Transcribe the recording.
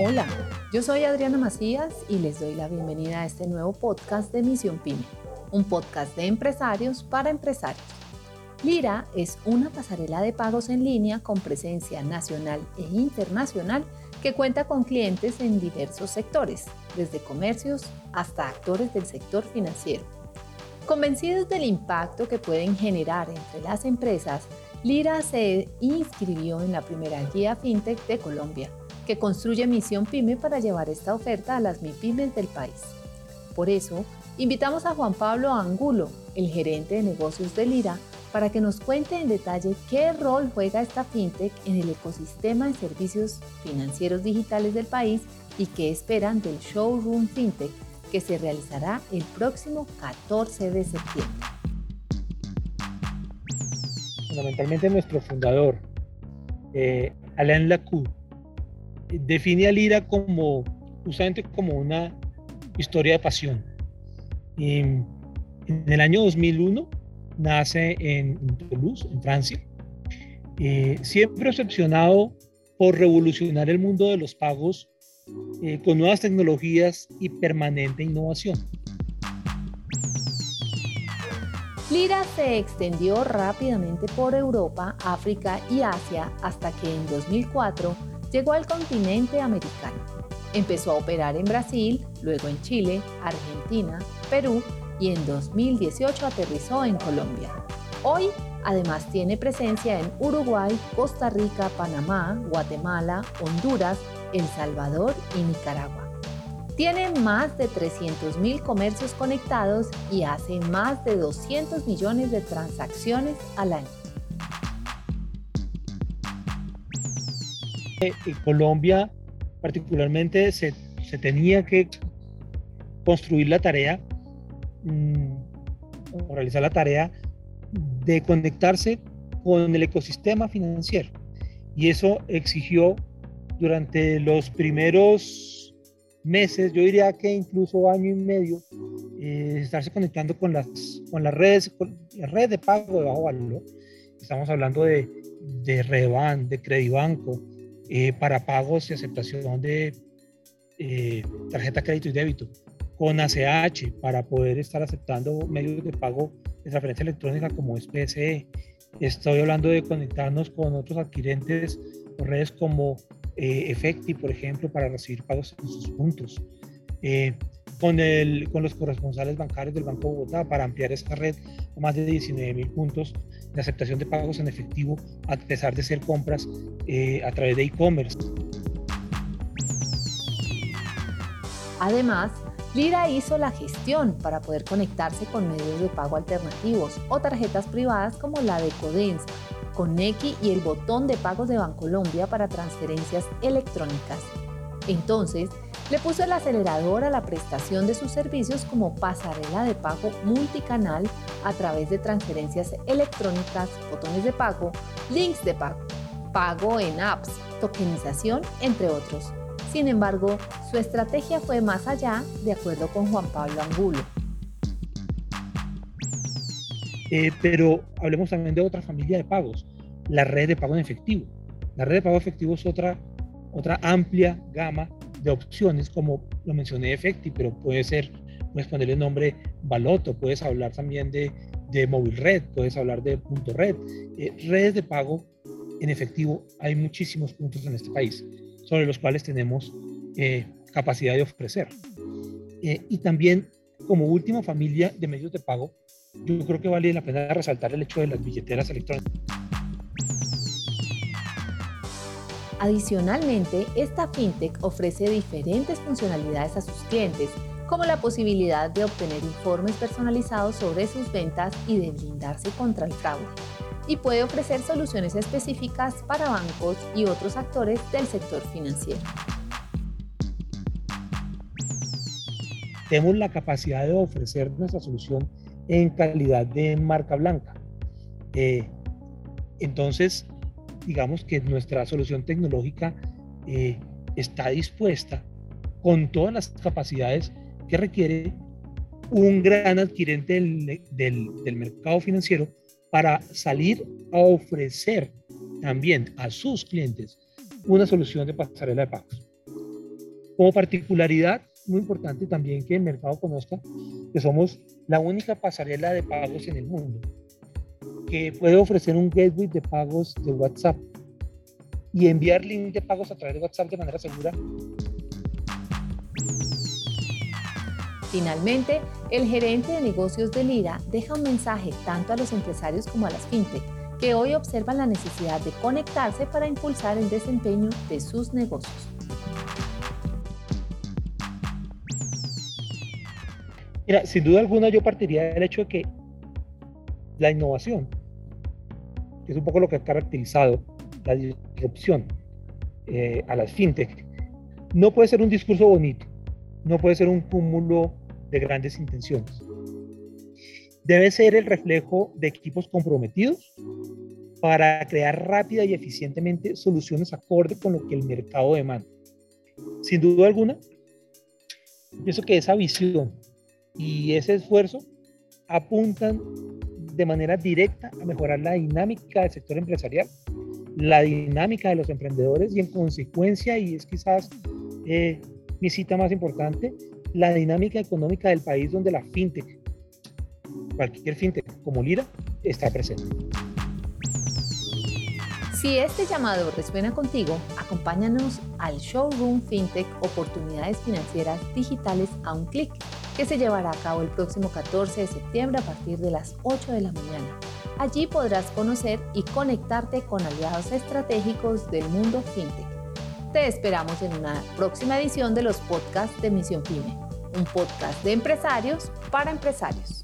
Hola, yo soy Adriana Macías y les doy la bienvenida a este nuevo podcast de Misión Pyme, un podcast de empresarios para empresarios. Lira es una pasarela de pagos en línea con presencia nacional e internacional que cuenta con clientes en diversos sectores, desde comercios hasta actores del sector financiero. Convencidos del impacto que pueden generar entre las empresas, Lira se inscribió en la primera guía FinTech de Colombia, que construye Misión Pyme para llevar esta oferta a las MIPYMES del país. Por eso, invitamos a Juan Pablo Angulo, el gerente de negocios de Lira, para que nos cuente en detalle qué rol juega esta fintech en el ecosistema de servicios financieros digitales del país y qué esperan del Showroom Fintech que se realizará el próximo 14 de septiembre. Fundamentalmente nuestro fundador, eh, Alain Lacou, define a Lira como justamente como una historia de pasión. Y en el año 2001 nace en, Toulouse, en Francia, eh, siempre excepcionado por revolucionar el mundo de los pagos eh, con nuevas tecnologías y permanente innovación. Lira se extendió rápidamente por Europa, África y Asia hasta que en 2004 llegó al continente americano. Empezó a operar en Brasil, luego en Chile, Argentina, Perú y en 2018 aterrizó en Colombia. Hoy además tiene presencia en Uruguay, Costa Rica, Panamá, Guatemala, Honduras, El Salvador y Nicaragua. Tiene más de 300.000 comercios conectados y hace más de 200 millones de transacciones al año. Colombia particularmente se, se tenía que construir la tarea Mm, realizar la tarea de conectarse con el ecosistema financiero. Y eso exigió durante los primeros meses, yo diría que incluso año y medio, eh, estarse conectando con las, con las redes, con las redes de pago de bajo valor. Estamos hablando de, de Reban, de Credibanco, eh, para pagos y aceptación de eh, tarjeta crédito y débito con ACH para poder estar aceptando medios de pago de transferencia electrónica como es PSE. Estoy hablando de conectarnos con otros adquirentes o redes como eh, Efecti, por ejemplo, para recibir pagos en sus puntos. Eh, con, el, con los corresponsales bancarios del Banco de Bogotá para ampliar esta red a más de 19 mil puntos aceptación de pagos en efectivo a pesar de ser compras eh, a través de e-commerce. Además, Lira hizo la gestión para poder conectarse con medios de pago alternativos o tarjetas privadas como la de Codensa, Connequi y el botón de pagos de Bancolombia para transferencias electrónicas. Entonces, le puso el acelerador a la prestación de sus servicios como pasarela de pago multicanal a través de transferencias electrónicas, botones de pago, links de pago, pago en apps, tokenización, entre otros. Sin embargo, su estrategia fue más allá, de acuerdo con Juan Pablo Angulo. Eh, pero hablemos también de otra familia de pagos, la red de pago en efectivo. La red de pago efectivo es otra, otra amplia gama de opciones, como lo mencioné Efecti, pero puede ser, puedes ponerle nombre Baloto, puedes hablar también de, de Móvil Red, puedes hablar de Punto Red. Eh, redes de pago en efectivo, hay muchísimos puntos en este país sobre los cuales tenemos eh, capacidad de ofrecer. Eh, y también, como última familia de medios de pago, yo creo que vale la pena resaltar el hecho de las billeteras electrónicas. Adicionalmente, esta fintech ofrece diferentes funcionalidades a sus clientes, como la posibilidad de obtener informes personalizados sobre sus ventas y de blindarse contra el fraude y puede ofrecer soluciones específicas para bancos y otros actores del sector financiero. Tenemos la capacidad de ofrecer nuestra solución en calidad de marca blanca. Eh, entonces, digamos que nuestra solución tecnológica eh, está dispuesta con todas las capacidades que requiere un gran adquirente del, del mercado financiero para salir a ofrecer también a sus clientes una solución de pasarela de pagos. Como particularidad, muy importante también que el mercado conozca que somos la única pasarela de pagos en el mundo que puede ofrecer un gateway de pagos de WhatsApp y enviar link de pagos a través de WhatsApp de manera segura. Finalmente, el gerente de negocios de Lira deja un mensaje tanto a los empresarios como a las fintech que hoy observan la necesidad de conectarse para impulsar el desempeño de sus negocios. Mira, sin duda alguna yo partiría del hecho de que la innovación, es un poco lo que ha caracterizado la disrupción eh, a las fintech, no puede ser un discurso bonito, no puede ser un cúmulo de grandes intenciones. Debe ser el reflejo de equipos comprometidos para crear rápida y eficientemente soluciones acorde con lo que el mercado demanda. Sin duda alguna, pienso que esa visión y ese esfuerzo apuntan de manera directa a mejorar la dinámica del sector empresarial, la dinámica de los emprendedores y en consecuencia, y es quizás eh, mi cita más importante, la dinámica económica del país donde la fintech, cualquier fintech como Lira, está presente. Si este llamado resuena contigo, acompáñanos al Showroom FinTech Oportunidades Financieras Digitales a un clic que se llevará a cabo el próximo 14 de septiembre a partir de las 8 de la mañana. Allí podrás conocer y conectarte con aliados estratégicos del mundo fintech. Te esperamos en una próxima edición de los podcasts de Misión Pyme, un podcast de empresarios para empresarios.